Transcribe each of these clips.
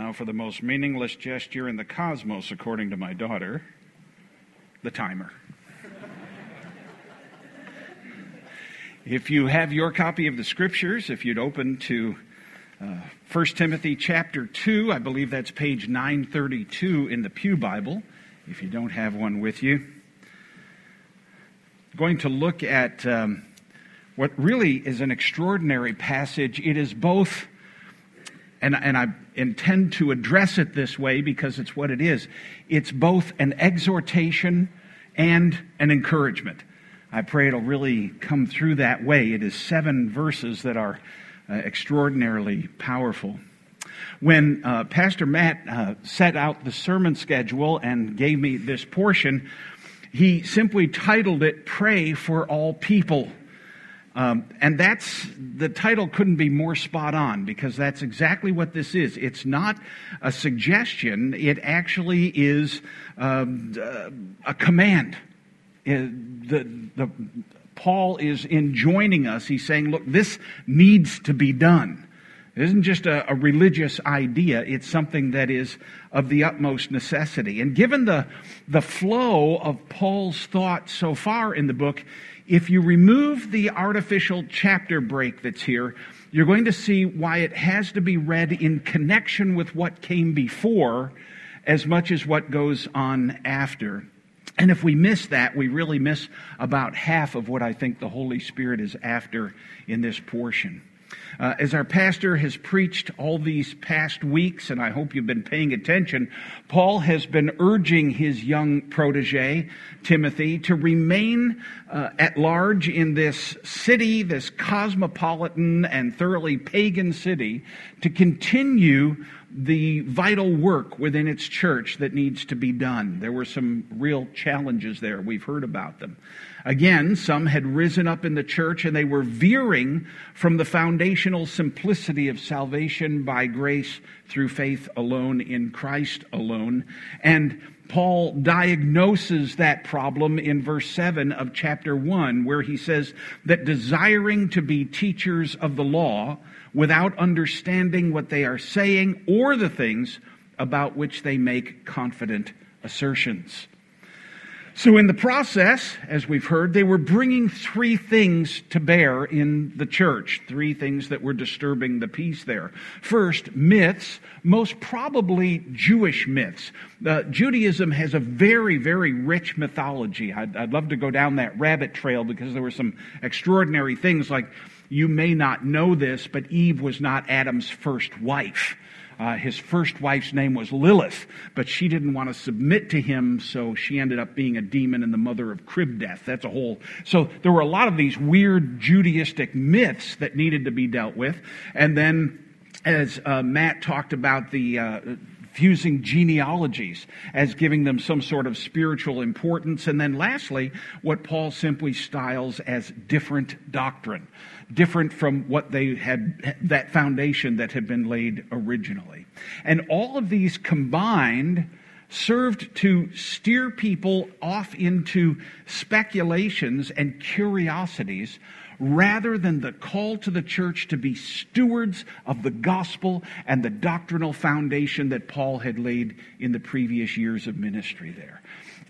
Now, for the most meaningless gesture in the cosmos, according to my daughter, the timer. if you have your copy of the scriptures, if you'd open to uh, 1 Timothy chapter 2, I believe that's page 932 in the Pew Bible, if you don't have one with you. Going to look at um, what really is an extraordinary passage. It is both, and, and I intend to address it this way because it's what it is. It's both an exhortation and an encouragement. I pray it'll really come through that way. It is seven verses that are uh, extraordinarily powerful. When uh, Pastor Matt uh, set out the sermon schedule and gave me this portion, he simply titled it Pray for All People. Um, and that's the title couldn't be more spot on because that's exactly what this is. It's not a suggestion, it actually is um, a command. Uh, the, the, Paul is enjoining us. He's saying, look, this needs to be done. It isn't just a, a, religious idea, it's something that is of the utmost necessity. And given the, the flow of Paul's thought so far in the book, if you remove the artificial chapter break that's here, you're going to see why it has to be read in connection with what came before as much as what goes on after. And if we miss that, we really miss about half of what I think the Holy Spirit is after in this portion. Uh, as our pastor has preached all these past weeks, and I hope you've been paying attention, Paul has been urging his young protege, Timothy, to remain uh, at large in this city, this cosmopolitan and thoroughly pagan city, to continue the vital work within its church that needs to be done. There were some real challenges there. We've heard about them. Again, some had risen up in the church and they were veering from the foundational simplicity of salvation by grace through faith alone in Christ alone. And Paul diagnoses that problem in verse 7 of chapter 1, where he says that desiring to be teachers of the law without understanding what they are saying or the things about which they make confident assertions. So, in the process, as we've heard, they were bringing three things to bear in the church, three things that were disturbing the peace there. First, myths, most probably Jewish myths. Uh, Judaism has a very, very rich mythology. I'd, I'd love to go down that rabbit trail because there were some extraordinary things like you may not know this, but Eve was not Adam's first wife. Uh, his first wife's name was Lilith, but she didn't want to submit to him, so she ended up being a demon and the mother of crib death. That's a whole. So there were a lot of these weird Judaistic myths that needed to be dealt with. And then, as uh, Matt talked about the uh, fusing genealogies as giving them some sort of spiritual importance. And then lastly, what Paul simply styles as different doctrine, different from what they had, that foundation that had been laid originally. And all of these combined served to steer people off into speculations and curiosities rather than the call to the church to be stewards of the gospel and the doctrinal foundation that Paul had laid in the previous years of ministry there.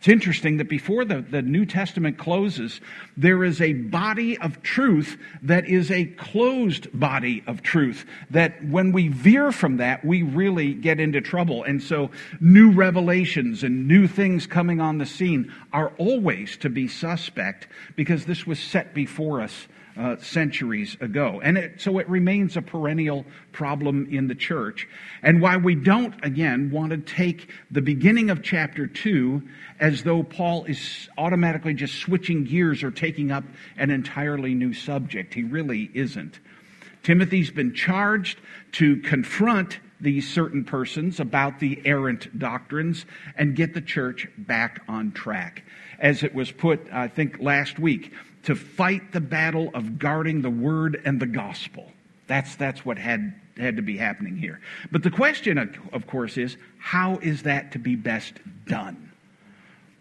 It's interesting that before the, the New Testament closes, there is a body of truth that is a closed body of truth. That when we veer from that, we really get into trouble. And so, new revelations and new things coming on the scene are always to be suspect because this was set before us uh, centuries ago. And it, so it remains a perennial problem in the church. And why we don't, again, want to take the beginning of chapter 2 as though Paul is automatically just switching gears or taking up an entirely new subject. He really isn't. Timothy's been charged to confront these certain persons about the errant doctrines and get the church back on track. As it was put, I think, last week, to fight the battle of guarding the word and the gospel. That's, that's what had, had to be happening here. But the question, of course, is how is that to be best done?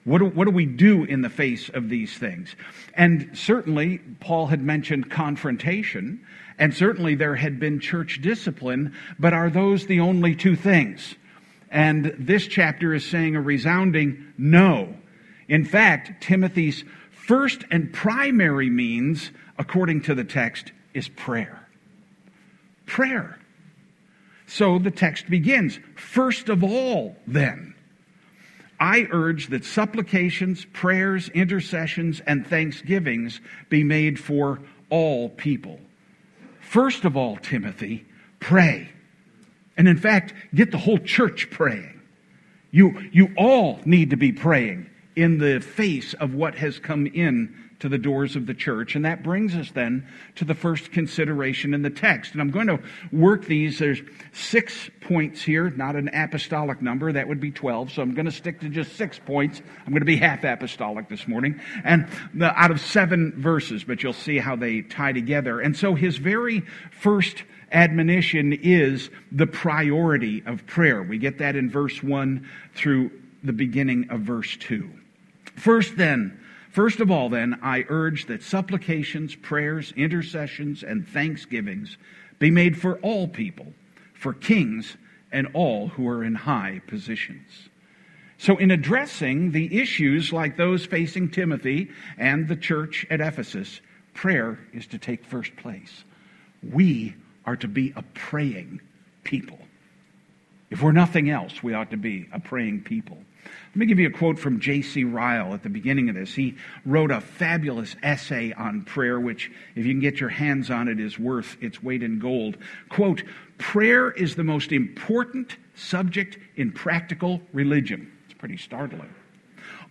What do, what do we do in the face of these things? And certainly, Paul had mentioned confrontation, and certainly there had been church discipline, but are those the only two things? And this chapter is saying a resounding no. In fact, Timothy's first and primary means, according to the text, is prayer. Prayer. So the text begins. First of all, then, I urge that supplications, prayers, intercessions, and thanksgivings be made for all people. First of all, Timothy, pray. And in fact, get the whole church praying. You, you all need to be praying in the face of what has come in to the doors of the church. And that brings us then to the first consideration in the text. And I'm going to work these. There's six points here, not an apostolic number. That would be 12. So I'm going to stick to just six points. I'm going to be half apostolic this morning. And the, out of seven verses, but you'll see how they tie together. And so his very first admonition is the priority of prayer. We get that in verse 1 through the beginning of verse 2. First, then, first of all, then, I urge that supplications, prayers, intercessions, and thanksgivings be made for all people, for kings and all who are in high positions. So, in addressing the issues like those facing Timothy and the church at Ephesus, prayer is to take first place. We are to be a praying people. If we're nothing else, we ought to be a praying people. Let me give you a quote from J.C. Ryle at the beginning of this. He wrote a fabulous essay on prayer, which, if you can get your hands on it, is worth its weight in gold. Quote, Prayer is the most important subject in practical religion. It's pretty startling.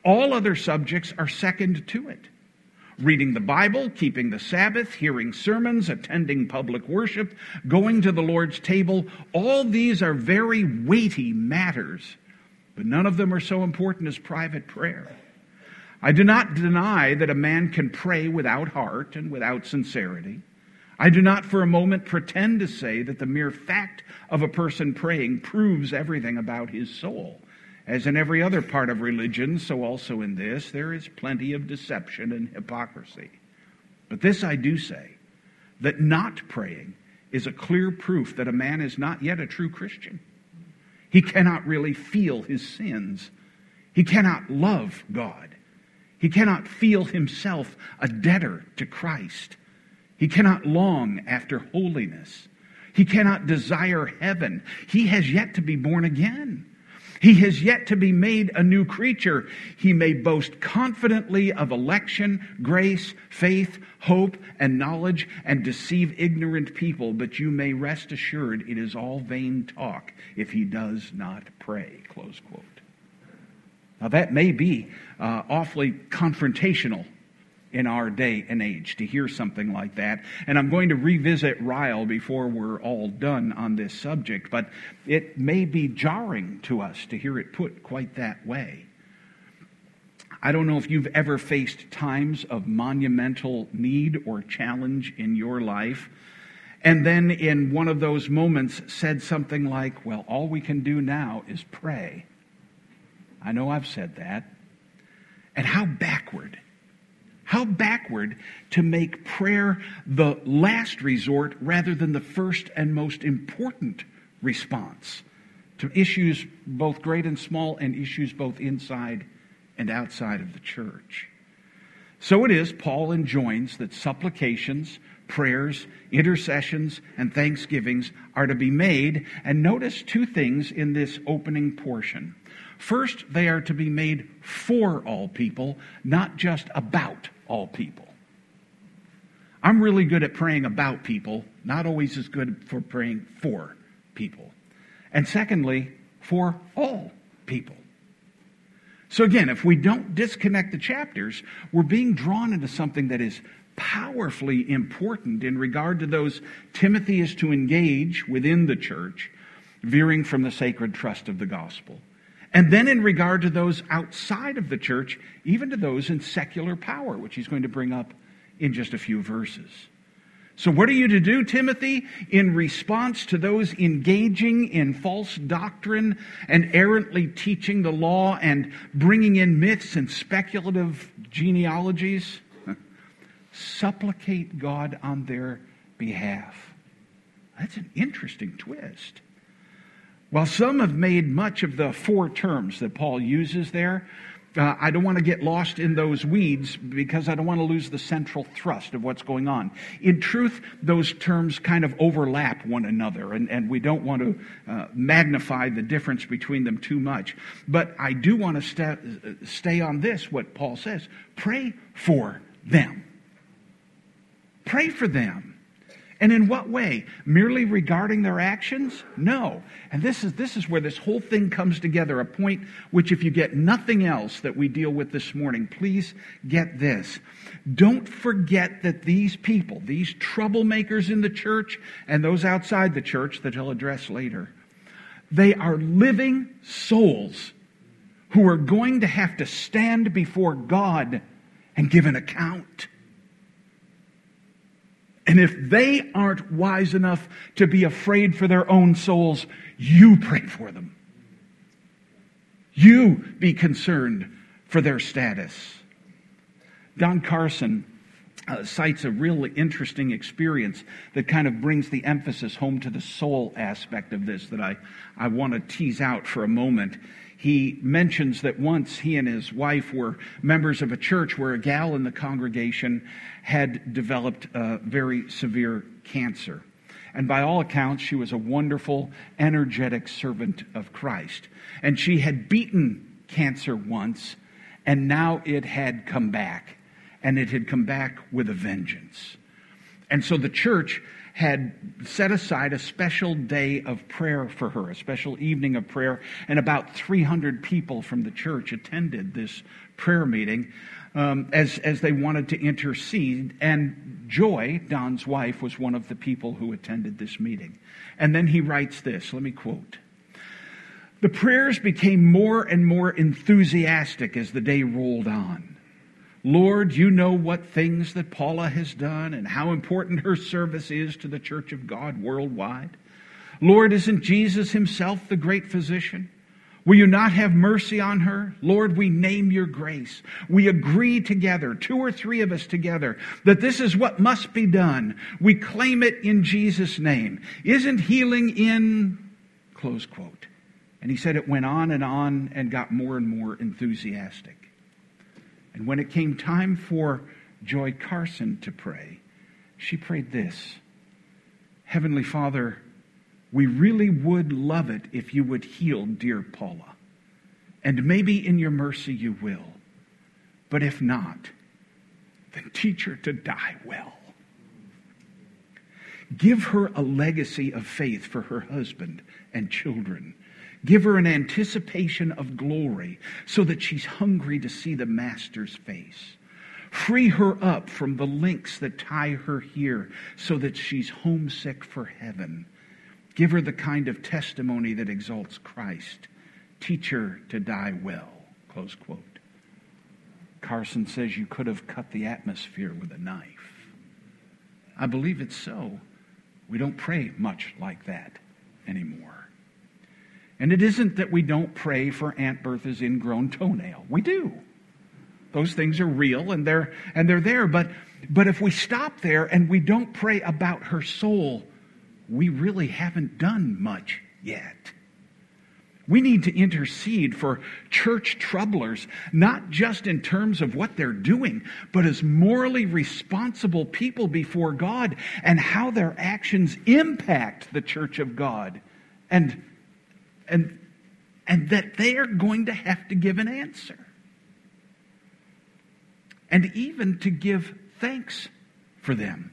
All other subjects are second to it reading the Bible, keeping the Sabbath, hearing sermons, attending public worship, going to the Lord's table, all these are very weighty matters, but none of them are so important as private prayer. I do not deny that a man can pray without heart and without sincerity. I do not for a moment pretend to say that the mere fact of a person praying proves everything about his soul. As in every other part of religion, so also in this, there is plenty of deception and hypocrisy. But this I do say that not praying is a clear proof that a man is not yet a true Christian. He cannot really feel his sins. He cannot love God. He cannot feel himself a debtor to Christ. He cannot long after holiness. He cannot desire heaven. He has yet to be born again. He has yet to be made a new creature. He may boast confidently of election, grace, faith, hope, and knowledge, and deceive ignorant people, but you may rest assured it is all vain talk if he does not pray. Close quote. Now, that may be uh, awfully confrontational in our day and age to hear something like that. And I'm going to revisit Ryle before we're all done on this subject, but it may be jarring to us to hear it put quite that way. I don't know if you've ever faced times of monumental need or challenge in your life, and then in one of those moments said something like, Well, all we can do now is pray. I know I've said that. And how backward how backward to make prayer the last resort rather than the first and most important response to issues both great and small and issues both inside and outside of the church. So it is, Paul enjoins that supplications, prayers, intercessions, and thanksgivings are to be made. And notice two things in this opening portion. First, they are to be made for all people, not just about all people. I'm really good at praying about people, not always as good for praying for people. And secondly, for all people. So again, if we don't disconnect the chapters, we're being drawn into something that is powerfully important in regard to those Timothy is to engage within the church, veering from the sacred trust of the gospel. And then in regard to those outside of the church, even to those in secular power, which he's going to bring up in just a few verses. So, what are you to do, Timothy, in response to those engaging in false doctrine and errantly teaching the law and bringing in myths and speculative genealogies? Supplicate God on their behalf. That's an interesting twist. While some have made much of the four terms that Paul uses there, uh, I don't want to get lost in those weeds because I don't want to lose the central thrust of what's going on. In truth, those terms kind of overlap one another, and, and we don't want to uh, magnify the difference between them too much. But I do want to st- stay on this, what Paul says pray for them. Pray for them. And in what way? Merely regarding their actions? No. And this is, this is where this whole thing comes together, a point which, if you get nothing else that we deal with this morning, please get this. Don't forget that these people, these troublemakers in the church and those outside the church that he'll address later, they are living souls who are going to have to stand before God and give an account. And if they aren't wise enough to be afraid for their own souls, you pray for them. You be concerned for their status. Don Carson uh, cites a really interesting experience that kind of brings the emphasis home to the soul aspect of this that I, I want to tease out for a moment he mentions that once he and his wife were members of a church where a gal in the congregation had developed a very severe cancer. And by all accounts, she was a wonderful, energetic servant of Christ. And she had beaten cancer once, and now it had come back. And it had come back with a vengeance. And so the church had set aside a special day of prayer for her, a special evening of prayer, and about 300 people from the church attended this prayer meeting um, as, as they wanted to intercede. And Joy, Don's wife, was one of the people who attended this meeting. And then he writes this let me quote. The prayers became more and more enthusiastic as the day rolled on. Lord, you know what things that Paula has done and how important her service is to the church of God worldwide. Lord, isn't Jesus himself the great physician? Will you not have mercy on her? Lord, we name your grace. We agree together, two or three of us together, that this is what must be done. We claim it in Jesus' name. Isn't healing in? Close quote. And he said it went on and on and got more and more enthusiastic. And when it came time for Joy Carson to pray, she prayed this Heavenly Father, we really would love it if you would heal dear Paula. And maybe in your mercy you will. But if not, then teach her to die well. Give her a legacy of faith for her husband and children Give her an anticipation of glory so that she's hungry to see the Master's face. Free her up from the links that tie her here so that she's homesick for heaven. Give her the kind of testimony that exalts Christ. Teach her to die well. Close quote. Carson says you could have cut the atmosphere with a knife. I believe it's so. We don't pray much like that anymore. And it isn't that we don't pray for Aunt Bertha's ingrown toenail. We do. Those things are real and they're and they're there, but but if we stop there and we don't pray about her soul, we really haven't done much yet. We need to intercede for church troublers, not just in terms of what they're doing, but as morally responsible people before God and how their actions impact the church of God. And and, and that they are going to have to give an answer. And even to give thanks for them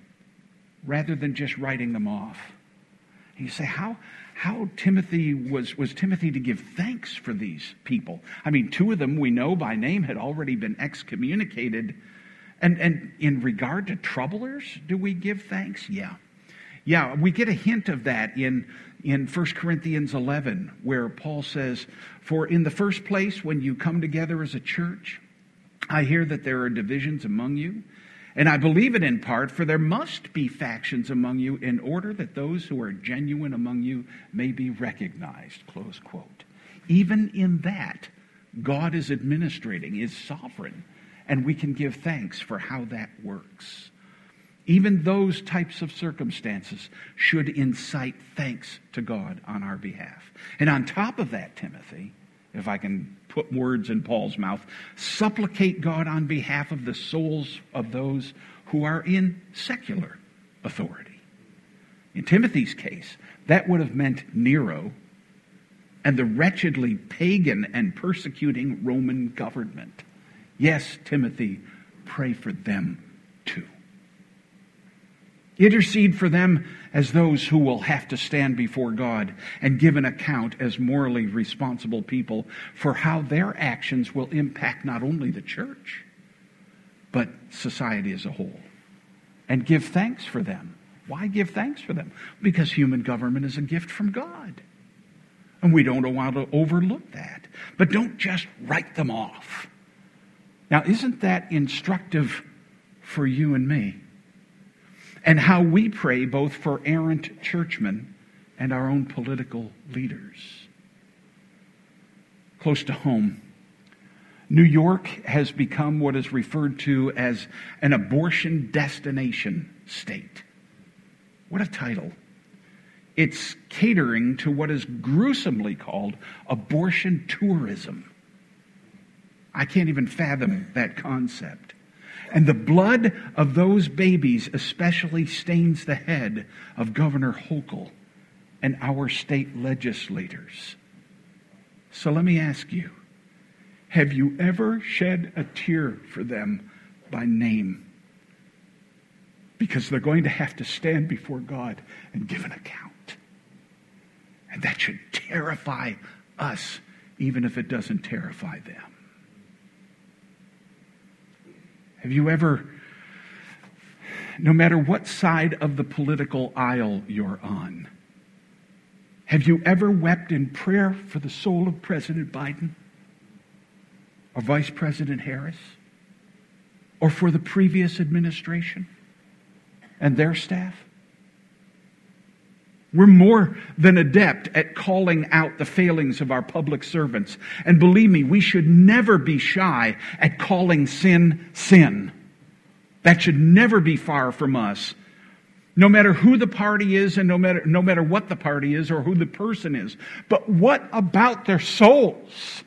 rather than just writing them off. And you say, how, how Timothy was, was Timothy to give thanks for these people? I mean, two of them we know by name had already been excommunicated. And, and in regard to troublers, do we give thanks? Yeah. Yeah, we get a hint of that in, in 1 Corinthians 11, where Paul says, For in the first place, when you come together as a church, I hear that there are divisions among you, And I believe it in part, for there must be factions among you in order that those who are genuine among you may be recognized. Close quote. Even in that, God is administrating, is sovereign, and we can give thanks for how that works. Even those types of circumstances should incite thanks to God on our behalf. And on top of that, Timothy, if I can put words in Paul's mouth, supplicate God on behalf of the souls of those who are in secular authority. In Timothy's case, that would have meant Nero and the wretchedly pagan and persecuting Roman government. Yes, Timothy, pray for them too. Intercede for them as those who will have to stand before God and give an account as morally responsible people for how their actions will impact not only the church, but society as a whole. And give thanks for them. Why give thanks for them? Because human government is a gift from God. And we don't want to overlook that. But don't just write them off. Now, isn't that instructive for you and me? And how we pray both for errant churchmen and our own political leaders. Close to home, New York has become what is referred to as an abortion destination state. What a title. It's catering to what is gruesomely called abortion tourism. I can't even fathom that concept. And the blood of those babies especially stains the head of Governor Hochul and our state legislators. So let me ask you have you ever shed a tear for them by name? Because they're going to have to stand before God and give an account. And that should terrify us, even if it doesn't terrify them. Have you ever, no matter what side of the political aisle you're on, have you ever wept in prayer for the soul of President Biden or Vice President Harris or for the previous administration and their staff? We're more than adept at calling out the failings of our public servants. And believe me, we should never be shy at calling sin sin. That should never be far from us. No matter who the party is and no matter, no matter what the party is or who the person is. But what about their souls?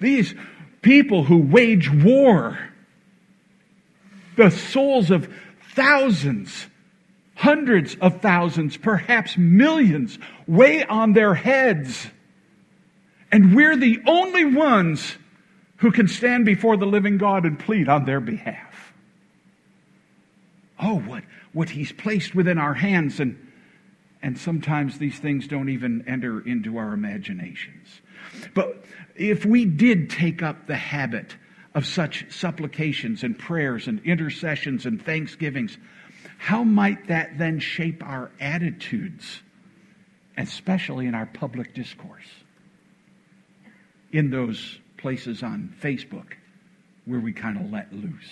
These people who wage war, the souls of thousands hundreds of thousands, perhaps millions, weigh on their heads. And we're the only ones who can stand before the living God and plead on their behalf. Oh, what, what He's placed within our hands, and, and sometimes these things don't even enter into our imaginations. But if we did take up the habit of such supplications and prayers and intercessions and thanksgivings, how might that then shape our attitudes, especially in our public discourse? In those places on Facebook where we kind of let loose.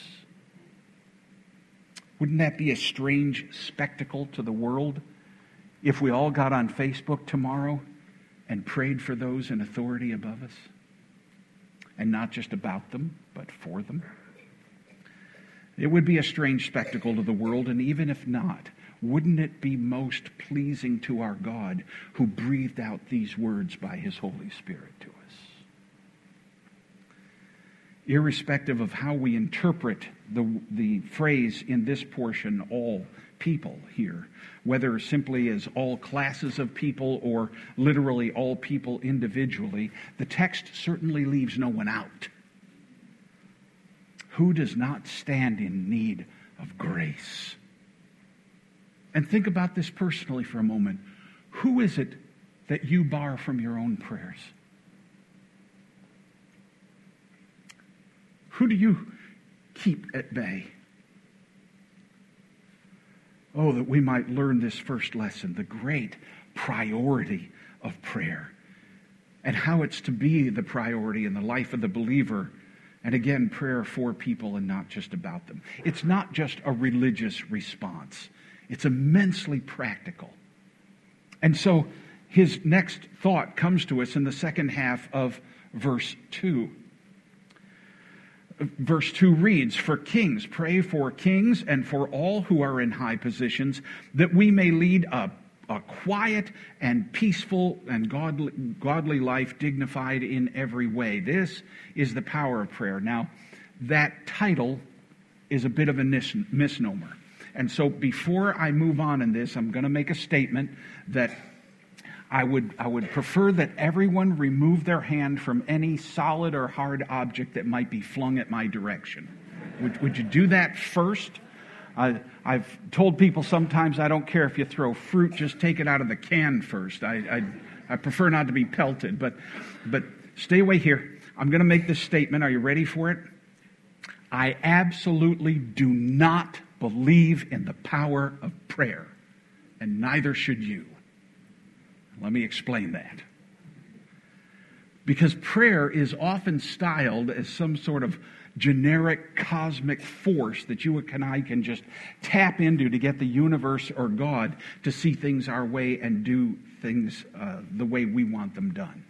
Wouldn't that be a strange spectacle to the world if we all got on Facebook tomorrow and prayed for those in authority above us? And not just about them, but for them? It would be a strange spectacle to the world, and even if not, wouldn't it be most pleasing to our God who breathed out these words by his Holy Spirit to us? Irrespective of how we interpret the, the phrase in this portion, all people here, whether simply as all classes of people or literally all people individually, the text certainly leaves no one out. Who does not stand in need of grace? And think about this personally for a moment. Who is it that you bar from your own prayers? Who do you keep at bay? Oh, that we might learn this first lesson the great priority of prayer and how it's to be the priority in the life of the believer And again, prayer for people and not just about them. It's not just a religious response, it's immensely practical. And so his next thought comes to us in the second half of verse 2. Verse 2 reads, For kings, pray for kings and for all who are in high positions, that we may lead a a quiet and peaceful and godly, godly life, dignified in every way. This is the power of prayer. Now, that title is a bit of a misnomer. And so before I move on in this, I'm going to make a statement that I would, I would prefer that everyone remove their hand from any solid or hard object that might be flung at my direction. Would, would you do that first? I, have told people sometimes I don't care if you throw fruit, just take it out of the can first. I, I, I prefer not to be pelted, but, but stay away here. I'm going to make this statement. Are you ready for it? I absolutely do not believe in the power of prayer, and neither should you. Let me explain that. Because prayer is often styled as some sort of generic cosmic force that you and I can just tap into to get the universe or God to see things our way and do things uh, the way we want them done.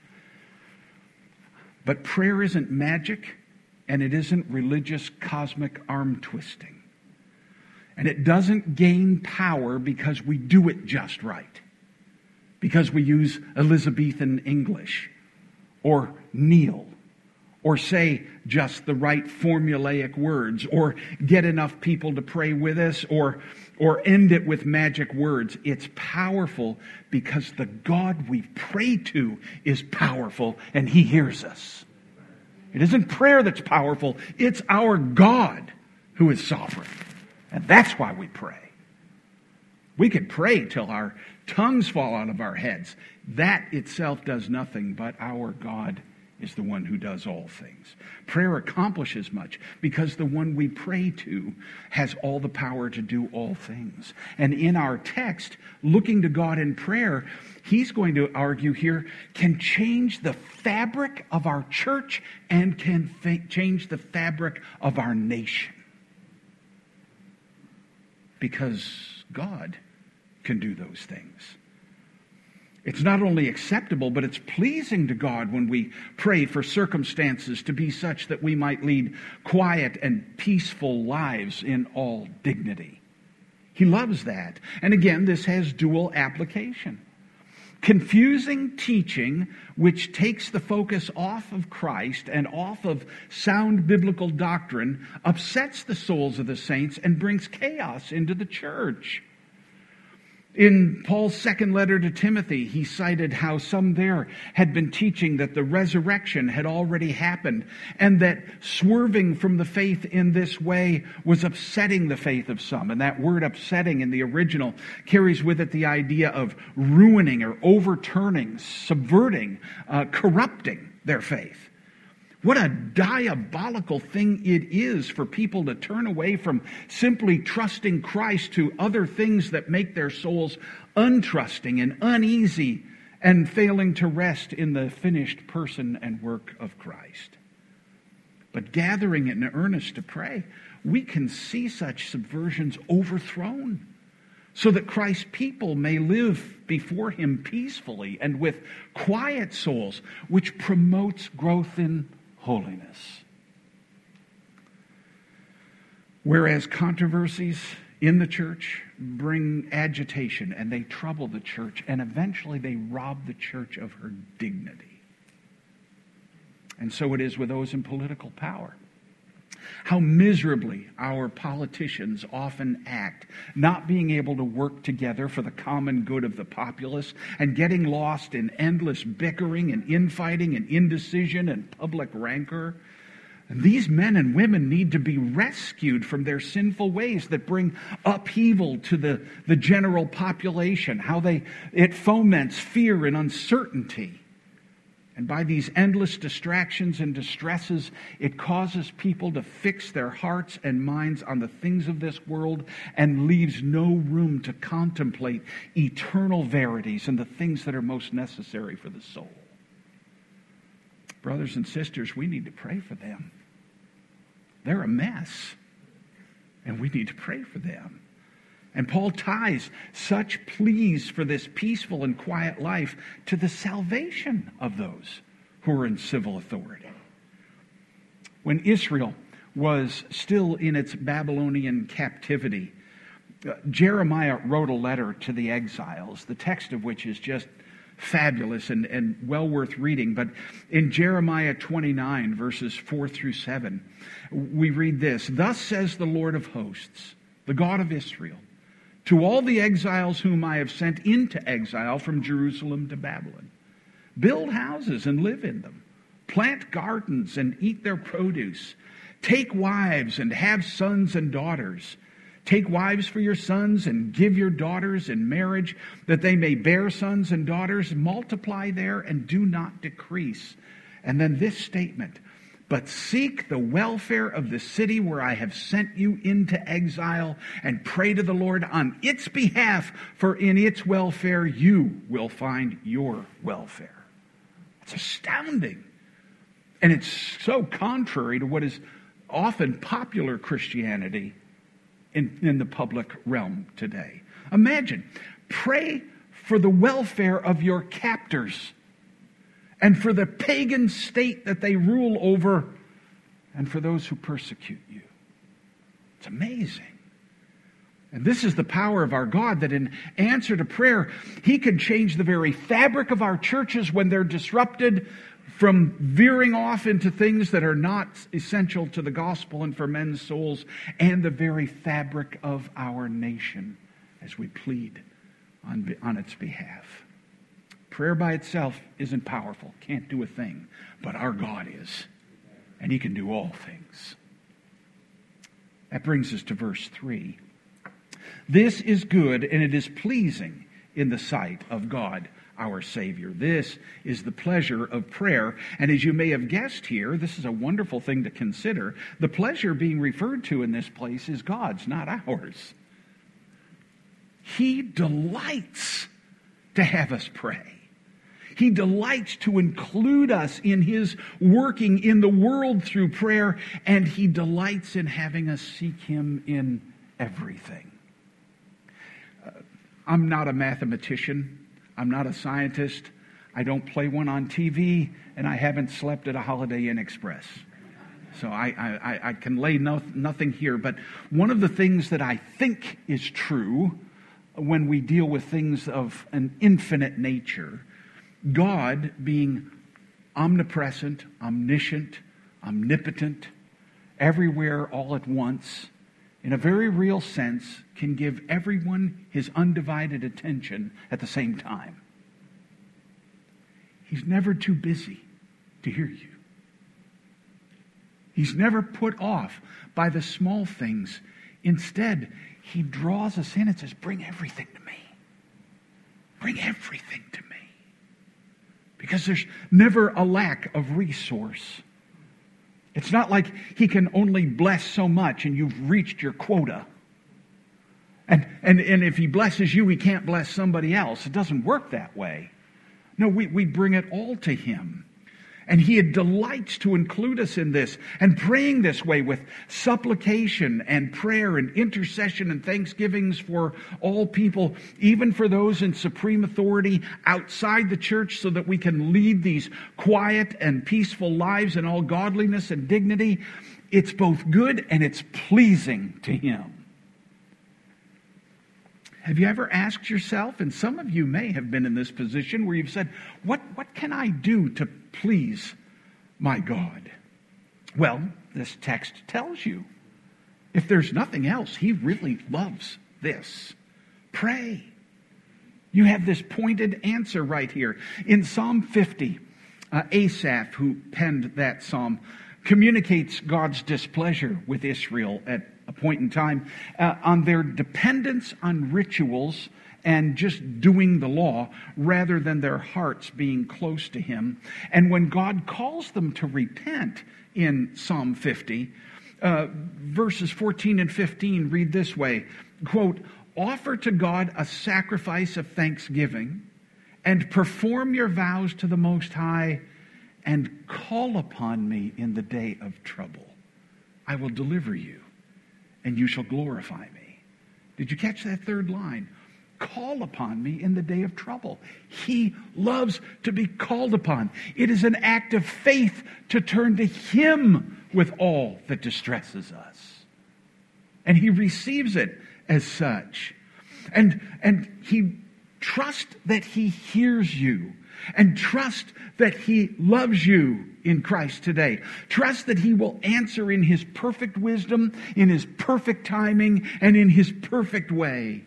But prayer isn't magic and it isn't religious cosmic arm twisting. And it doesn't gain power because we do it just right. Because we use Elizabethan English or kneel or say just the right formulaic words or get enough people to pray with us or or end it with magic words. It's powerful because the god we pray to is powerful and he hears us. It isn't prayer that's powerful. It's our god who is sovereign. And that's why we pray. We could pray till our tongues fall out of our heads. That itself does nothing but our god is the one who does all things. Prayer accomplishes much because the one we pray to has all the power to do all things. And in our text, looking to God in prayer, he's going to argue here, can change the fabric of our church and can fa- change the fabric of our nation. Because God can do those things. It's not only acceptable, but it's pleasing to God when we pray for circumstances to be such that we might lead quiet and peaceful lives in all dignity. He loves that. And again, this has dual application. Confusing teaching, which takes the focus off of Christ and off of sound biblical doctrine, upsets the souls of the saints and brings chaos into the church. In Paul's second letter to Timothy, he cited how some there had been teaching that the resurrection had already happened and that swerving from the faith in this way was upsetting the faith of some. And that word upsetting in the original carries with it the idea of ruining or overturning, subverting, uh, corrupting their faith. What a diabolical thing it is for people to turn away from simply trusting Christ to other things that make their souls untrusting and uneasy and failing to rest in the finished person and work of Christ. But gathering in earnest to pray, we can see such subversions overthrown so that Christ's people may live before him peacefully and with quiet souls, which promotes growth in holiness. Whereas controversies in the church bring agitation and they trouble the church, and eventually they rob the church of her dignity. And so it is with those in political power. How miserably our politicians often act, not being able to work together for the common good of the populace and getting lost in endless bickering and infighting and indecision and public rancor. These men and women need to be rescued from their sinful ways that bring upheaval to the, the general population, how they, it foments fear and uncertainty. And by these endless distractions and distresses, it causes people to fix their hearts and minds on the things of this world and leaves no room to contemplate eternal verities and the things that are most necessary for the soul. Brothers and sisters, we need to pray for them. they're a mess. And we need to pray for them. And Paul ties such pleas for this peaceful and quiet life to the salvation of those who are in civil authority. When Israel was still in its Babylonian captivity, uh, Jeremiah wrote a letter to the exiles, the text of which is just fabulous and, and well worth reading. But in Jeremiah 29, verses 4 through 7, we read this Thus says the Lord of hosts, the God of Israel, to all the exiles whom I have sent into exile from Jerusalem to Babylon build houses and live in them, plant gardens and eat their produce, take wives and have sons and daughters Take wives for your sons and give your daughters in marriage that they may bear sons and daughters. Multiply there and do not decrease. And then this statement but seek the welfare of the city where I have sent you into exile and pray to the Lord on its behalf, for in its welfare you will find your welfare. It's astounding. And it's so contrary to what is often popular Christianity in, in the public realm today. Imagine, pray for the welfare of your captors and for the pagan state that they rule over and for those who persecute you. It's amazing. And this is the power of our God that in answer to prayer, He can change the very fabric of our churches when they're disrupted from veering off into things that are not essential to the gospel and for men's souls and the very fabric of our nation as we plead on, on its behalf. Prayer by itself isn't powerful, can't do a thing, but our God is, and He can do all things. That brings us to verse 3. This is good and it is pleasing in the sight of God our Savior. This is the pleasure of prayer. And as you may have guessed here, this is a wonderful thing to consider. The pleasure being referred to in this place is God's, not ours. He delights to have us pray. He delights to include us in His working in the world through prayer, and He delights in having us seek Him in everything. Uh, I'm not a mathematician. I'm not a scientist. I don't play one on TV, and I haven't slept at a Holiday Inn Express. So I, I, I can lay no, nothing here. But one of the things that I think is true when we deal with things of an infinite nature, God being omnipresent, omniscient, omnipotent, everywhere all at once, in a very real sense, can give everyone his undivided attention at the same time. He's never too busy to hear you. He's never put off by the small things. Instead, he draws us in and says, Bring everything to me. Bring everything to me. Because there's never a lack of resource. It's not like he can only bless so much and you've reached your quota. And, and, and if he blesses you, he can't bless somebody else. It doesn't work that way. No, we, we bring it all to him. And he delights to include us in this and praying this way with supplication and prayer and intercession and thanksgivings for all people, even for those in supreme authority outside the church, so that we can lead these quiet and peaceful lives in all godliness and dignity. It's both good and it's pleasing to him. Have you ever asked yourself, and some of you may have been in this position where you've said, What, what can I do to please my God? Well, this text tells you. If there's nothing else, He really loves this. Pray. You have this pointed answer right here. In Psalm 50, uh, Asaph, who penned that psalm, communicates God's displeasure with Israel at point in time, uh, on their dependence on rituals and just doing the law rather than their hearts being close to Him. And when God calls them to repent in Psalm 50, uh, verses 14 and 15 read this way quote, Offer to God a sacrifice of thanksgiving and perform your vows to the Most High and call upon me in the day of trouble. I will deliver you, and you shall glorify me. Did you catch that third line? Call upon me in the day of trouble. He loves to be called upon. It is an act of faith to turn to Him with all that distresses us. And He receives it as such. And, and He trusts that He hears you and trust that He loves you in Christ today. Trust that He will answer in His perfect wisdom, in His perfect timing, and in His perfect way.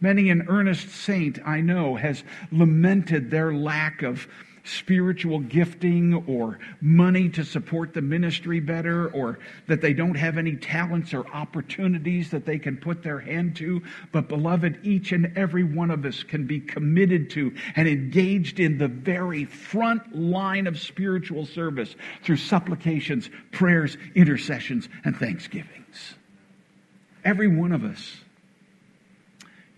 Many an earnest saint I know has lamented their lack of spiritual gifting or money to support the ministry better or that they don't have any talents or opportunities that they can put their hand to. But beloved, each and every one of us can be committed to and engaged in the very front line of spiritual service through supplications, prayers, intercessions, and thanksgivings. Every one of us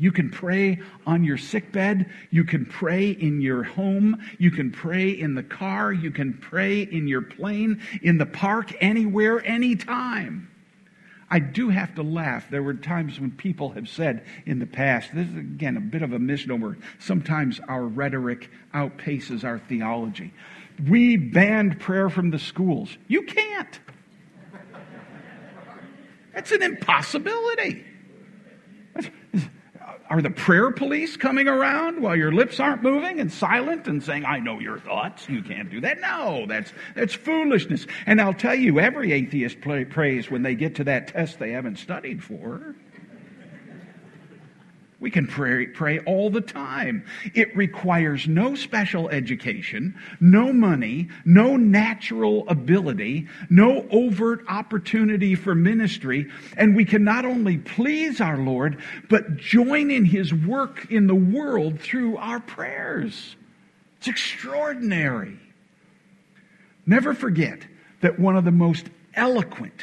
you can pray on your sickbed. You can pray in your home. You can pray in the car. You can pray in your plane, in the park, anywhere, anytime. I do have to laugh. There were times when people have said in the past, this is again a bit of a misnomer. Sometimes our rhetoric outpaces our theology. We banned prayer from the schools. You can't. That's an impossibility. Are the prayer police coming around while your lips aren't moving and silent and saying, I know your thoughts? You can't do that. No, that's, that's foolishness. And I'll tell you, every atheist pray, prays when they get to that test they haven't studied for. We can pray, pray all the time. It requires no special education, no money, no natural ability, no overt opportunity for ministry. And we can not only please our Lord, but join in His work in the world through our prayers. It's extraordinary. Never forget that one of the most eloquent,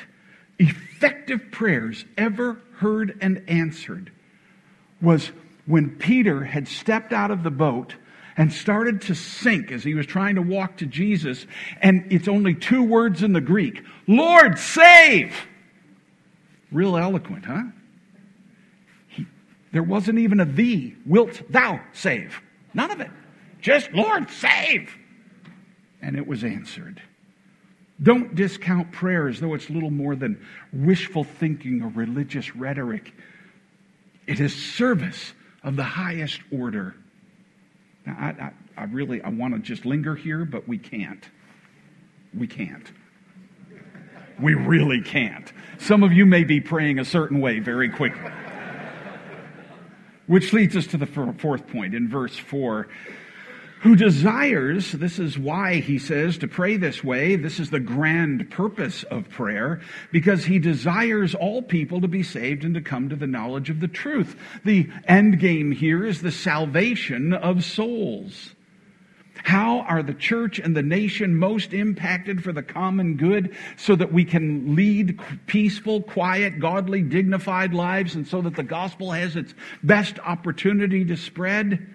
effective prayers ever heard and answered was when Peter had stepped out of the boat and started to sink as he was trying to walk to Jesus. And it's only two words in the Greek Lord, save! Real eloquent, huh? He, there wasn't even a thee. Wilt thou save? None of it. Just, Lord, save! And it was answered. Don't discount prayer as though it's little more than wishful thinking or religious rhetoric. It is service of the highest order. Now, I, I, I really I want to just linger here, but we can't. We can't. We really can't. Some of you may be praying a certain way very quickly. Which leads us to the fourth point in verse 4 who desires, this is why he says to pray this way, this is the grand purpose of prayer, because he desires all people to be saved and to come to the knowledge of the truth. The end game here is the salvation of souls. How are the church and the nation most impacted for the common good so that we can lead peaceful, quiet, godly, dignified lives and so that the gospel has its best opportunity to spread?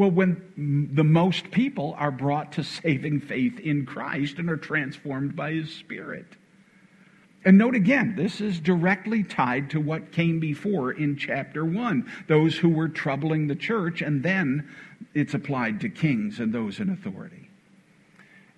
Well, when the most people are brought to saving faith in Christ and are transformed by His Spirit. And note again, this is directly tied to what came before in chapter 1 those who were troubling the church, and then it's applied to kings and those in authority.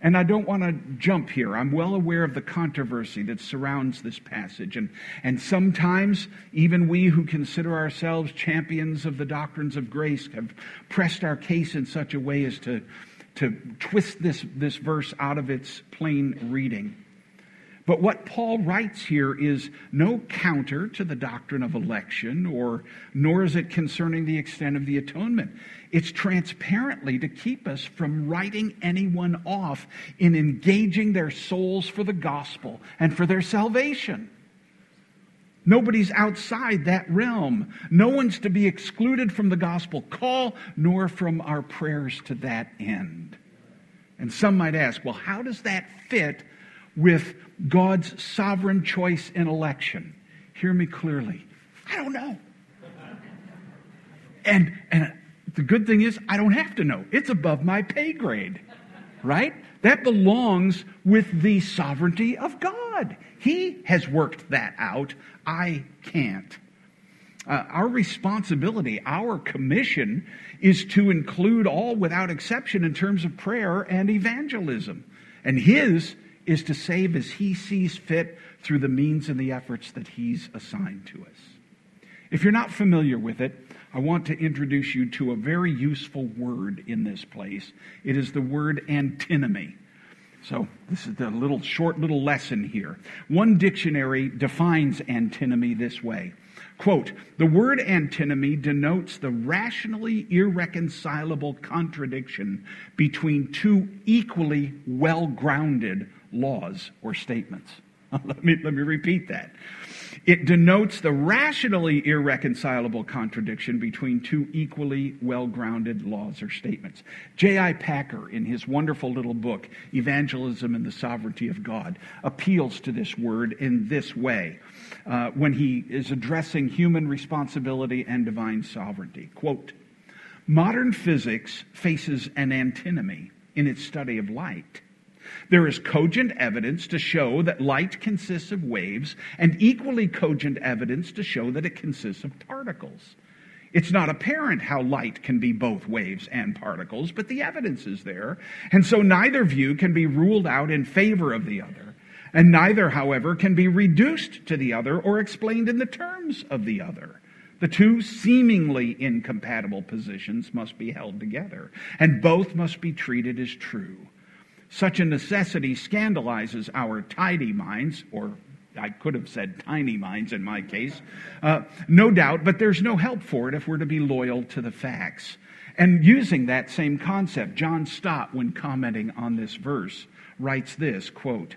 And I don't want to jump here. I'm well aware of the controversy that surrounds this passage. And, and sometimes, even we who consider ourselves champions of the doctrines of grace have pressed our case in such a way as to, to twist this, this verse out of its plain reading. But what Paul writes here is no counter to the doctrine of election, or nor is it concerning the extent of the atonement. It's transparently to keep us from writing anyone off in engaging their souls for the gospel and for their salvation. Nobody's outside that realm. No one's to be excluded from the gospel call, nor from our prayers to that end. And some might ask, well, how does that fit with God's sovereign choice in election? Hear me clearly. I don't know. And, and the good thing is, I don't have to know. It's above my pay grade. right? That belongs with the sovereignty of God. He has worked that out. I can't. Uh, our responsibility, our commission, is to include all without exception in terms of prayer and evangelism. And His is to save as He sees fit through the means and the efforts that He's assigned to us. If you're not familiar with it, I want to introduce you to a very useful word in this place. It is the word antinomy. So, this is the little short little lesson here. One dictionary defines antinomy this way. Quote, the word antinomy denotes the rationally irreconcilable contradiction between two equally well grounded laws or statements. let, me, let me repeat that. It denotes the rationally irreconcilable contradiction between two equally well grounded laws or statements. J.I. Packer, in his wonderful little book, Evangelism and the Sovereignty of God, appeals to this word in this way uh, when he is addressing human responsibility and divine sovereignty. Quote Modern physics faces an antinomy in its study of light. There is cogent evidence to show that light consists of waves, and equally cogent evidence to show that it consists of particles. It's not apparent how light can be both waves and particles, but the evidence is there. And so neither view can be ruled out in favor of the other. And neither, however, can be reduced to the other or explained in the terms of the other. The two seemingly incompatible positions must be held together, and both must be treated as true. Such a necessity scandalizes our tidy minds, or I could have said tiny minds in my case, uh, no doubt, but there's no help for it if we're to be loyal to the facts. And using that same concept, John Stott, when commenting on this verse, writes this quote,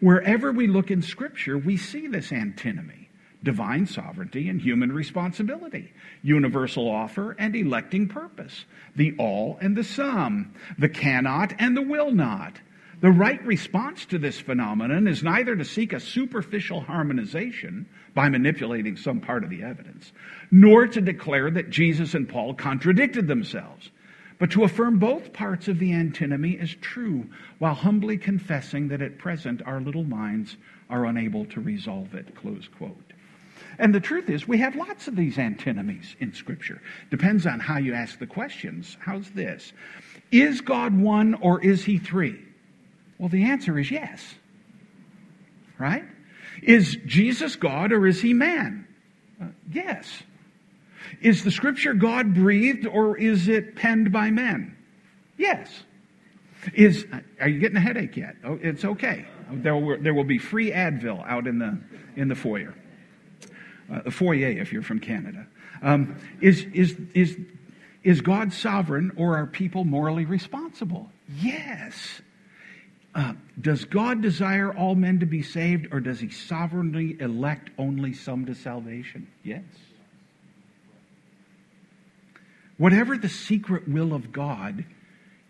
Wherever we look in Scripture, we see this antinomy divine sovereignty and human responsibility, universal offer and electing purpose, the all and the some, the cannot and the will not. The right response to this phenomenon is neither to seek a superficial harmonization by manipulating some part of the evidence, nor to declare that Jesus and Paul contradicted themselves, but to affirm both parts of the antinomy as true, while humbly confessing that at present our little minds are unable to resolve it. Close quote. And the truth is, we have lots of these antinomies in Scripture. Depends on how you ask the questions. How's this? Is God one or is he three? Well, the answer is yes. Right? Is Jesus God or is he man? Uh, yes. Is the Scripture God breathed or is it penned by men? Yes. Is are you getting a headache yet? Oh, it's okay. There will, there will be free Advil out in the in the foyer uh, foyer if you're from Canada. Um, is, is, is, is God sovereign or are people morally responsible? Yes. Uh, does God desire all men to be saved or does he sovereignly elect only some to salvation? Yes. Whatever the secret will of God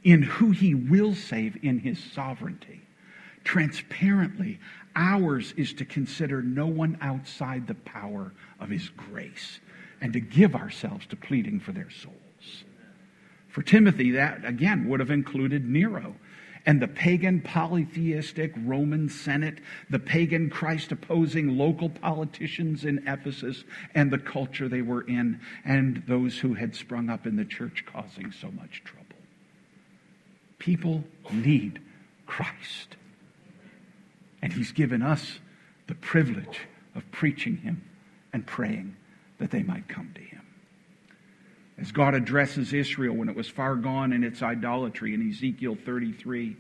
in who he will save in his sovereignty, transparently, Ours is to consider no one outside the power of His grace and to give ourselves to pleading for their souls. For Timothy, that again would have included Nero and the pagan polytheistic Roman Senate, the pagan Christ opposing local politicians in Ephesus, and the culture they were in, and those who had sprung up in the church causing so much trouble. People need Christ. And He's given us the privilege of preaching Him and praying that they might come to Him. As God addresses Israel when it was far gone in its idolatry in Ezekiel 33,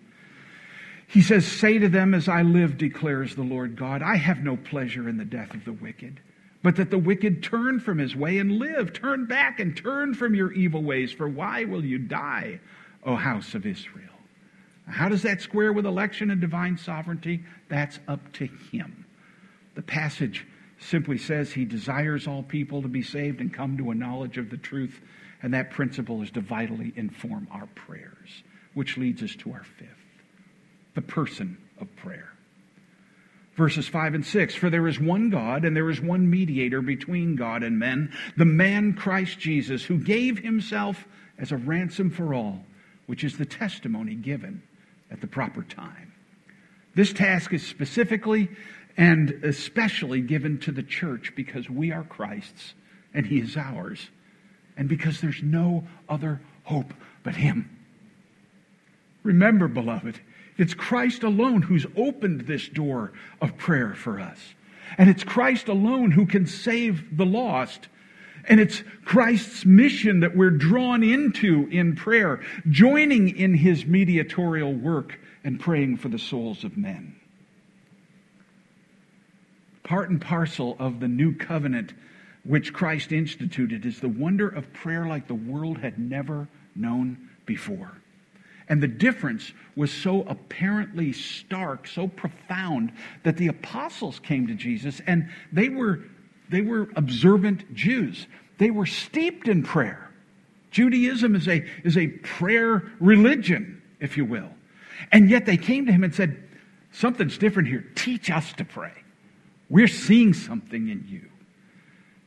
He says, Say to them, As I live, declares the Lord God, I have no pleasure in the death of the wicked but that the wicked turn from his way and live. Turn back and turn from your evil ways, for why will you die, O house of Israel? How does that square with election and divine sovereignty? That's up to him. The passage simply says he desires all people to be saved and come to a knowledge of the truth, and that principle is to vitally inform our prayers, which leads us to our fifth the person of prayer. Verses 5 and 6 For there is one God, and there is one mediator between God and men, the man Christ Jesus, who gave himself as a ransom for all, which is the testimony given at the proper time. This task is specifically and especially given to the church because we are Christ's and He is ours, and because there's no other hope but Him. Remember, beloved, it's Christ alone who's opened this door of prayer for us. And it's Christ alone who can save the lost. And it's Christ's mission that we're drawn into in prayer, joining in his mediatorial work and praying for the souls of men. Part and parcel of the new covenant which Christ instituted is the wonder of prayer like the world had never known before. And the difference was so apparently stark, so profound, that the apostles came to Jesus and they were, they were observant Jews. They were steeped in prayer. Judaism is a, is a prayer religion, if you will. And yet they came to him and said, Something's different here. Teach us to pray. We're seeing something in you.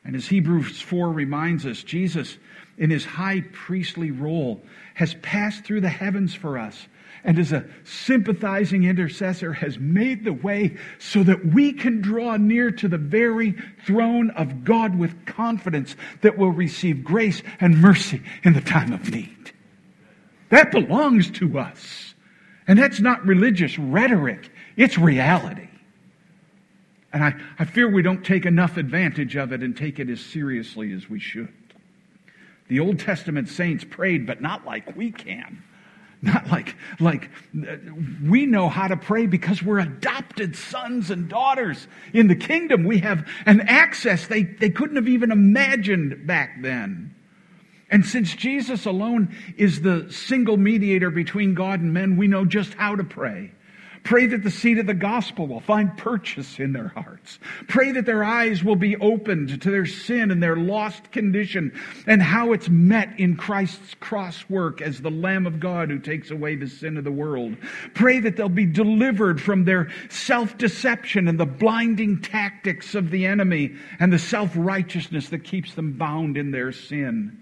And as Hebrews 4 reminds us, Jesus, in his high priestly role, has passed through the heavens for us and as a sympathizing intercessor has made the way so that we can draw near to the very throne of God with confidence that will receive grace and mercy in the time of need. That belongs to us. And that's not religious rhetoric, it's reality. And I, I fear we don't take enough advantage of it and take it as seriously as we should. The Old Testament saints prayed, but not like we can. Not like, like we know how to pray because we're adopted sons and daughters in the kingdom. We have an access they, they couldn't have even imagined back then. And since Jesus alone is the single mediator between God and men, we know just how to pray. Pray that the seed of the gospel will find purchase in their hearts. Pray that their eyes will be opened to their sin and their lost condition and how it's met in Christ's cross work as the Lamb of God who takes away the sin of the world. Pray that they'll be delivered from their self-deception and the blinding tactics of the enemy and the self-righteousness that keeps them bound in their sin.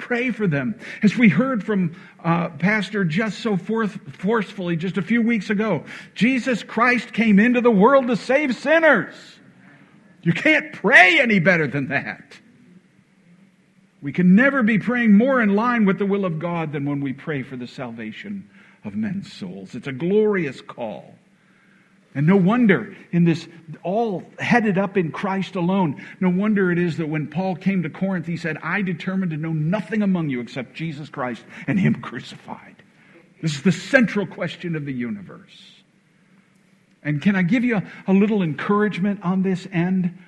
Pray for them. As we heard from uh, Pastor just so forth, forcefully just a few weeks ago, Jesus Christ came into the world to save sinners. You can't pray any better than that. We can never be praying more in line with the will of God than when we pray for the salvation of men's souls. It's a glorious call. And no wonder in this, all headed up in Christ alone, no wonder it is that when Paul came to Corinth, he said, I determined to know nothing among you except Jesus Christ and Him crucified. This is the central question of the universe. And can I give you a, a little encouragement on this end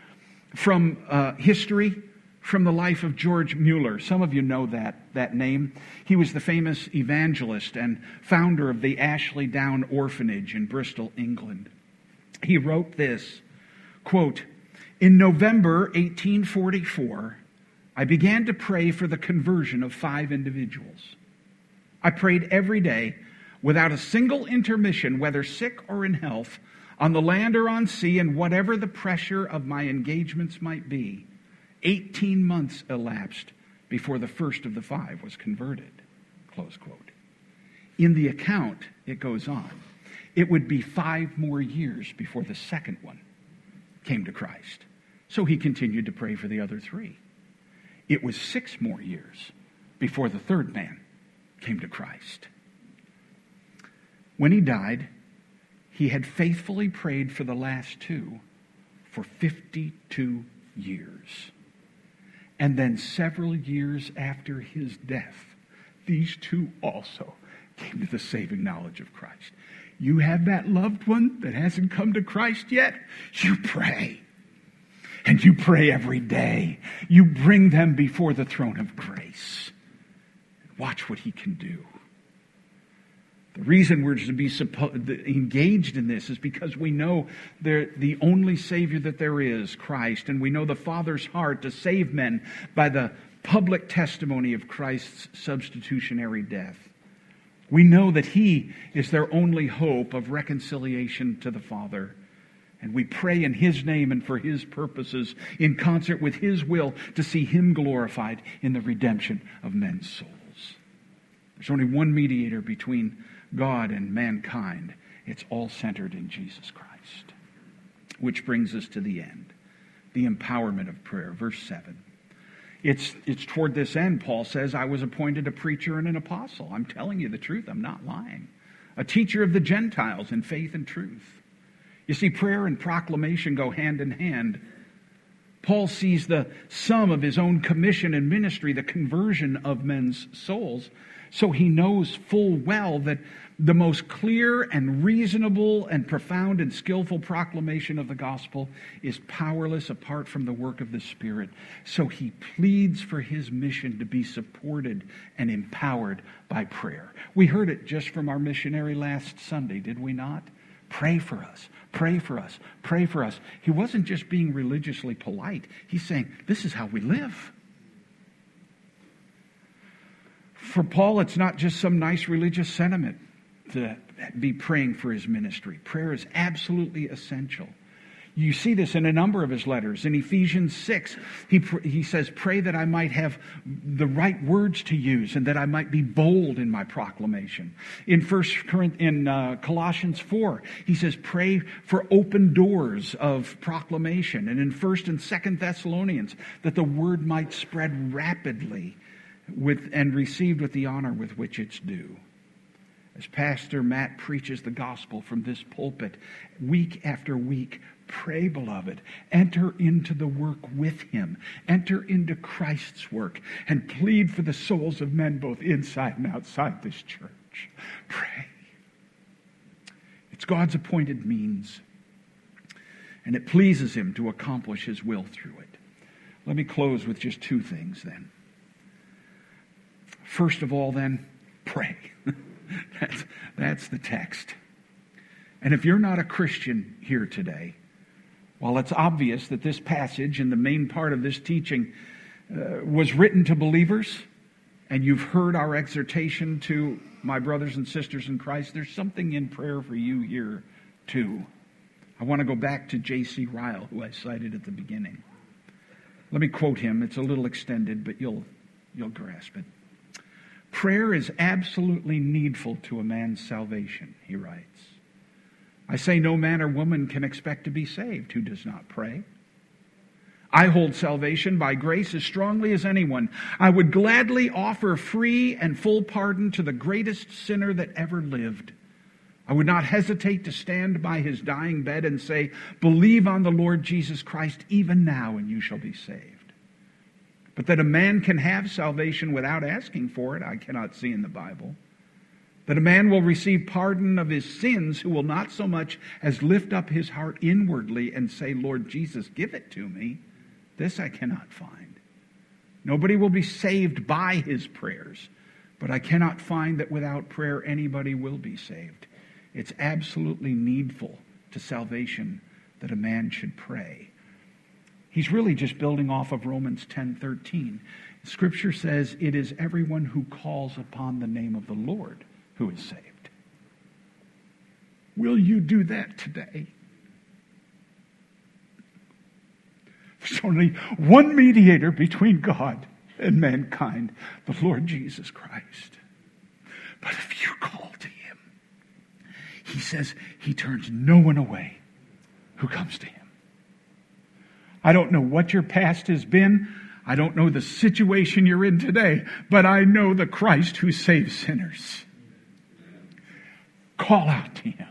from uh, history? From the life of George Mueller. Some of you know that, that name. He was the famous evangelist and founder of the Ashley Down Orphanage in Bristol, England he wrote this quote, In November 1844, I began to pray for the conversion of five individuals. I prayed every day without a single intermission, whether sick or in health, on the land or on sea, and whatever the pressure of my engagements might be. 18 months elapsed before the first of the five was converted. Close quote. In the account, it goes on it would be five more years before the second one came to Christ. So he continued to pray for the other three. It was six more years before the third man came to Christ. When he died, he had faithfully prayed for the last two for 52 years. And then several years after his death, these two also came to the saving knowledge of Christ you have that loved one that hasn't come to Christ yet, you pray. And you pray every day. You bring them before the throne of grace. Watch what he can do. The reason we're to be engaged in this is because we know the only Savior that there is, Christ, and we know the Father's heart to save men by the public testimony of Christ's substitutionary death. We know that He is their only hope of reconciliation to the Father. And we pray in His name and for His purposes, in concert with His will, to see Him glorified in the redemption of men's souls. There's only one mediator between God and mankind. It's all centered in Jesus Christ. Which brings us to the end the empowerment of prayer. Verse 7. It's, it's toward this end, Paul says, I was appointed a preacher and an apostle. I'm telling you the truth, I'm not lying. A teacher of the Gentiles in faith and truth. You see, prayer and proclamation go hand in hand. Paul sees the sum of his own commission and ministry, the conversion of men's souls. So he knows full well that the most clear and reasonable and profound and skillful proclamation of the gospel is powerless apart from the work of the Spirit. So he pleads for his mission to be supported and empowered by prayer. We heard it just from our missionary last Sunday, did we not? Pray for us. Pray for us. Pray for us. He wasn't just being religiously polite. He's saying, this is how we live. For Paul, it's not just some nice religious sentiment to be praying for his ministry. Prayer is absolutely essential. You see this in a number of his letters. In Ephesians 6, he, he says, Pray that I might have the right words to use and that I might be bold in my proclamation. In, First in uh, Colossians 4, he says, Pray for open doors of proclamation. And in 1st and 2nd Thessalonians, that the word might spread rapidly with, and received with the honor with which it's due as Pastor Matt preaches the gospel from this pulpit week after week, Pray, beloved. Enter into the work with him. Enter into Christ's work and plead for the souls of men both inside and outside this church. Pray. It's God's appointed means, and it pleases him to accomplish his will through it. Let me close with just two things then. First of all, then, pray. That's, that's the text. And if you're not a Christian here today, while it's obvious that this passage and the main part of this teaching uh, was written to believers, and you've heard our exhortation to my brothers and sisters in Christ, there's something in prayer for you here too. I want to go back to J.C. Ryle, who I cited at the beginning. Let me quote him. It's a little extended, but you'll, you'll grasp it. Prayer is absolutely needful to a man's salvation, he writes. I say no man or woman can expect to be saved who does not pray. I hold salvation by grace as strongly as anyone. I would gladly offer free and full pardon to the greatest sinner that ever lived. I would not hesitate to stand by his dying bed and say, Believe on the Lord Jesus Christ even now, and you shall be saved. But that a man can have salvation without asking for it, I cannot see in the Bible that a man will receive pardon of his sins who will not so much as lift up his heart inwardly and say, Lord Jesus, give it to me. This I cannot find. Nobody will be saved by his prayers, but I cannot find that without prayer anybody will be saved. It's absolutely needful to salvation that a man should pray. He's really just building off of Romans 10:13. Scripture says it is everyone who calls upon the name of the Lord who is saved. Will you do that today? There's only one mediator between God and mankind, the Lord Jesus Christ. But if you call to him, he says he turns no one away who comes to him. I don't know what your past has been. I don't know the situation you're in today, but I know the Christ who saves sinners. Call out to him.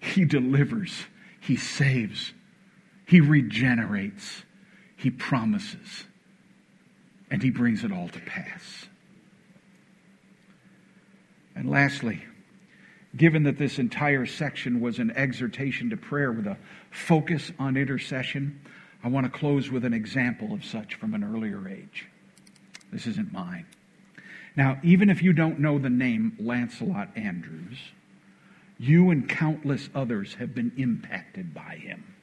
He delivers, he saves, he regenerates, he promises, and he brings it all to pass. And lastly, given that this entire section was an exhortation to prayer with a focus on intercession, I want to close with an example of such from an earlier age. This isn't mine. Now, even if you don't know the name Lancelot Andrewes, you and countless others have been impacted by him.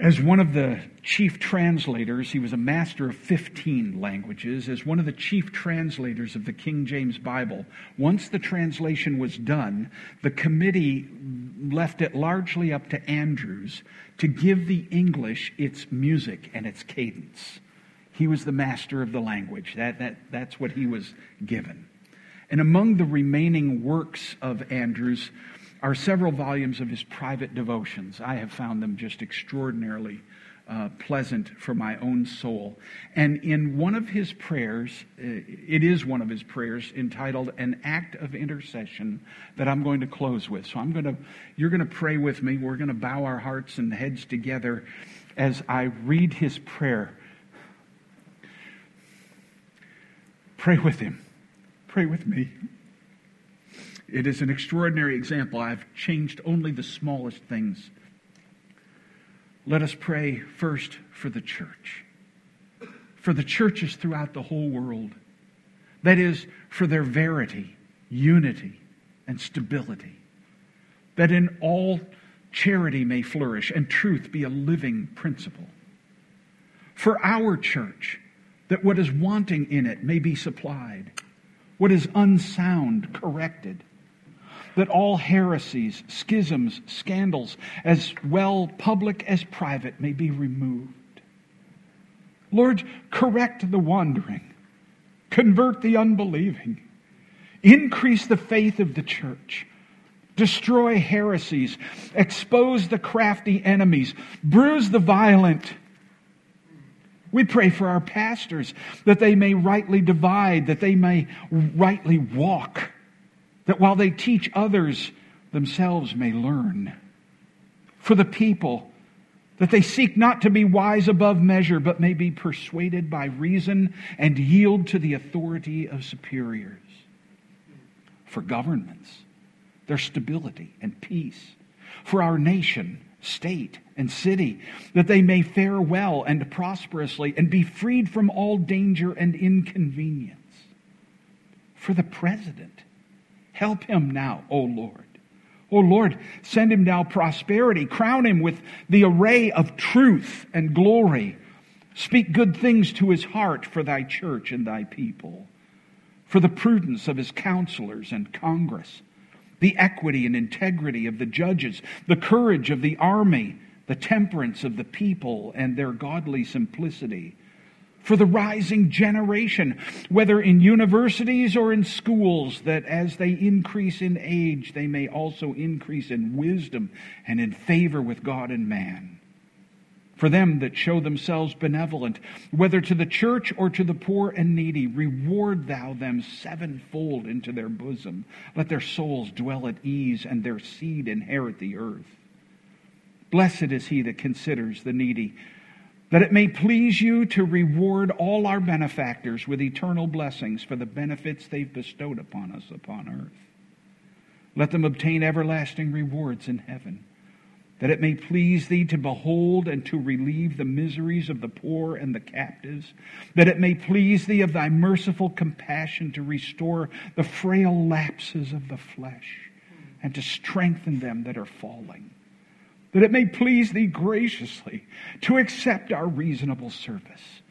As one of the chief translators, he was a master of 15 languages. As one of the chief translators of the King James Bible, once the translation was done, the committee left it largely up to Andrewes to give the English its music and its cadence. He was the master of the language. That, that, that's what he was given. And among the remaining works of Andrewes are several volumes of his private devotions. I have found them just extraordinarily uh, pleasant for my own soul. And in one of his prayers, uh, it is one of his prayers entitled An Act of Intercession that I'm going to close with. So I'm going to, you're going to pray with me. We're going to bow our hearts and heads together as I read his prayer. Pray with him. Pray with me. It is an extraordinary example. I've changed only the smallest things. Let us pray first for the church, for the churches throughout the whole world. That is, for their verity, unity, and stability. That in all charity may flourish and truth be a living principle. For our church, that what is wanting in it may be supplied, what is unsound corrected, that all heresies, schisms, scandals, as well public as private, may be removed. Lord, correct the wandering, convert the unbelieving, increase the faith of the church. Destroy heresies, expose the crafty enemies, bruise the violent. We pray for our pastors that they may rightly divide, that they may rightly walk, that while they teach others, themselves may learn. For the people, that they seek not to be wise above measure, but may be persuaded by reason and yield to the authority of superiors. For governments, their stability and peace. For our nation, state, and city, that they may fare well and prosperously and be freed from all danger and inconvenience. For the president, help him now, O Lord. O Lord, send him now prosperity. Crown him with the array of truth and glory. Speak good things to his heart for thy church and thy people. For the prudence of his counselors and Congress the equity and integrity of the judges, the courage of the army, the temperance of the people, and their godly simplicity. For the rising generation, whether in universities or in schools, that as they increase in age, they may also increase in wisdom and in favor with God and man for them that show themselves benevolent, whether to the church or to the poor and needy, reward thou them sevenfold into their bosom. Let their souls dwell at ease and their seed inherit the earth. Blessed is he that considers the needy, that it may please you to reward all our benefactors with eternal blessings for the benefits they've bestowed upon us upon earth. Let them obtain everlasting rewards in heaven that it may please thee to behold and to relieve the miseries of the poor and the captives, that it may please thee of thy merciful compassion to restore the frail lapses of the flesh and to strengthen them that are falling, that it may please thee graciously to accept our reasonable service,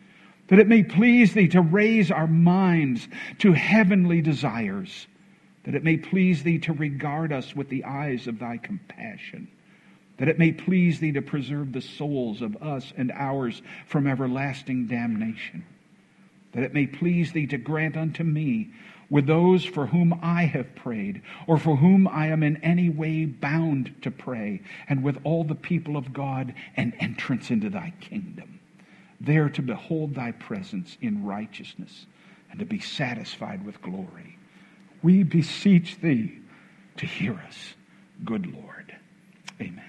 that it may please thee to raise our minds to heavenly desires, that it may please thee to regard us with the eyes of thy compassion that it may please thee to preserve the souls of us and ours from everlasting damnation, that it may please thee to grant unto me with those for whom I have prayed, or for whom I am in any way bound to pray, and with all the people of God, an entrance into thy kingdom, there to behold thy presence in righteousness, and to be satisfied with glory. We beseech thee to hear us, good Lord. Amen.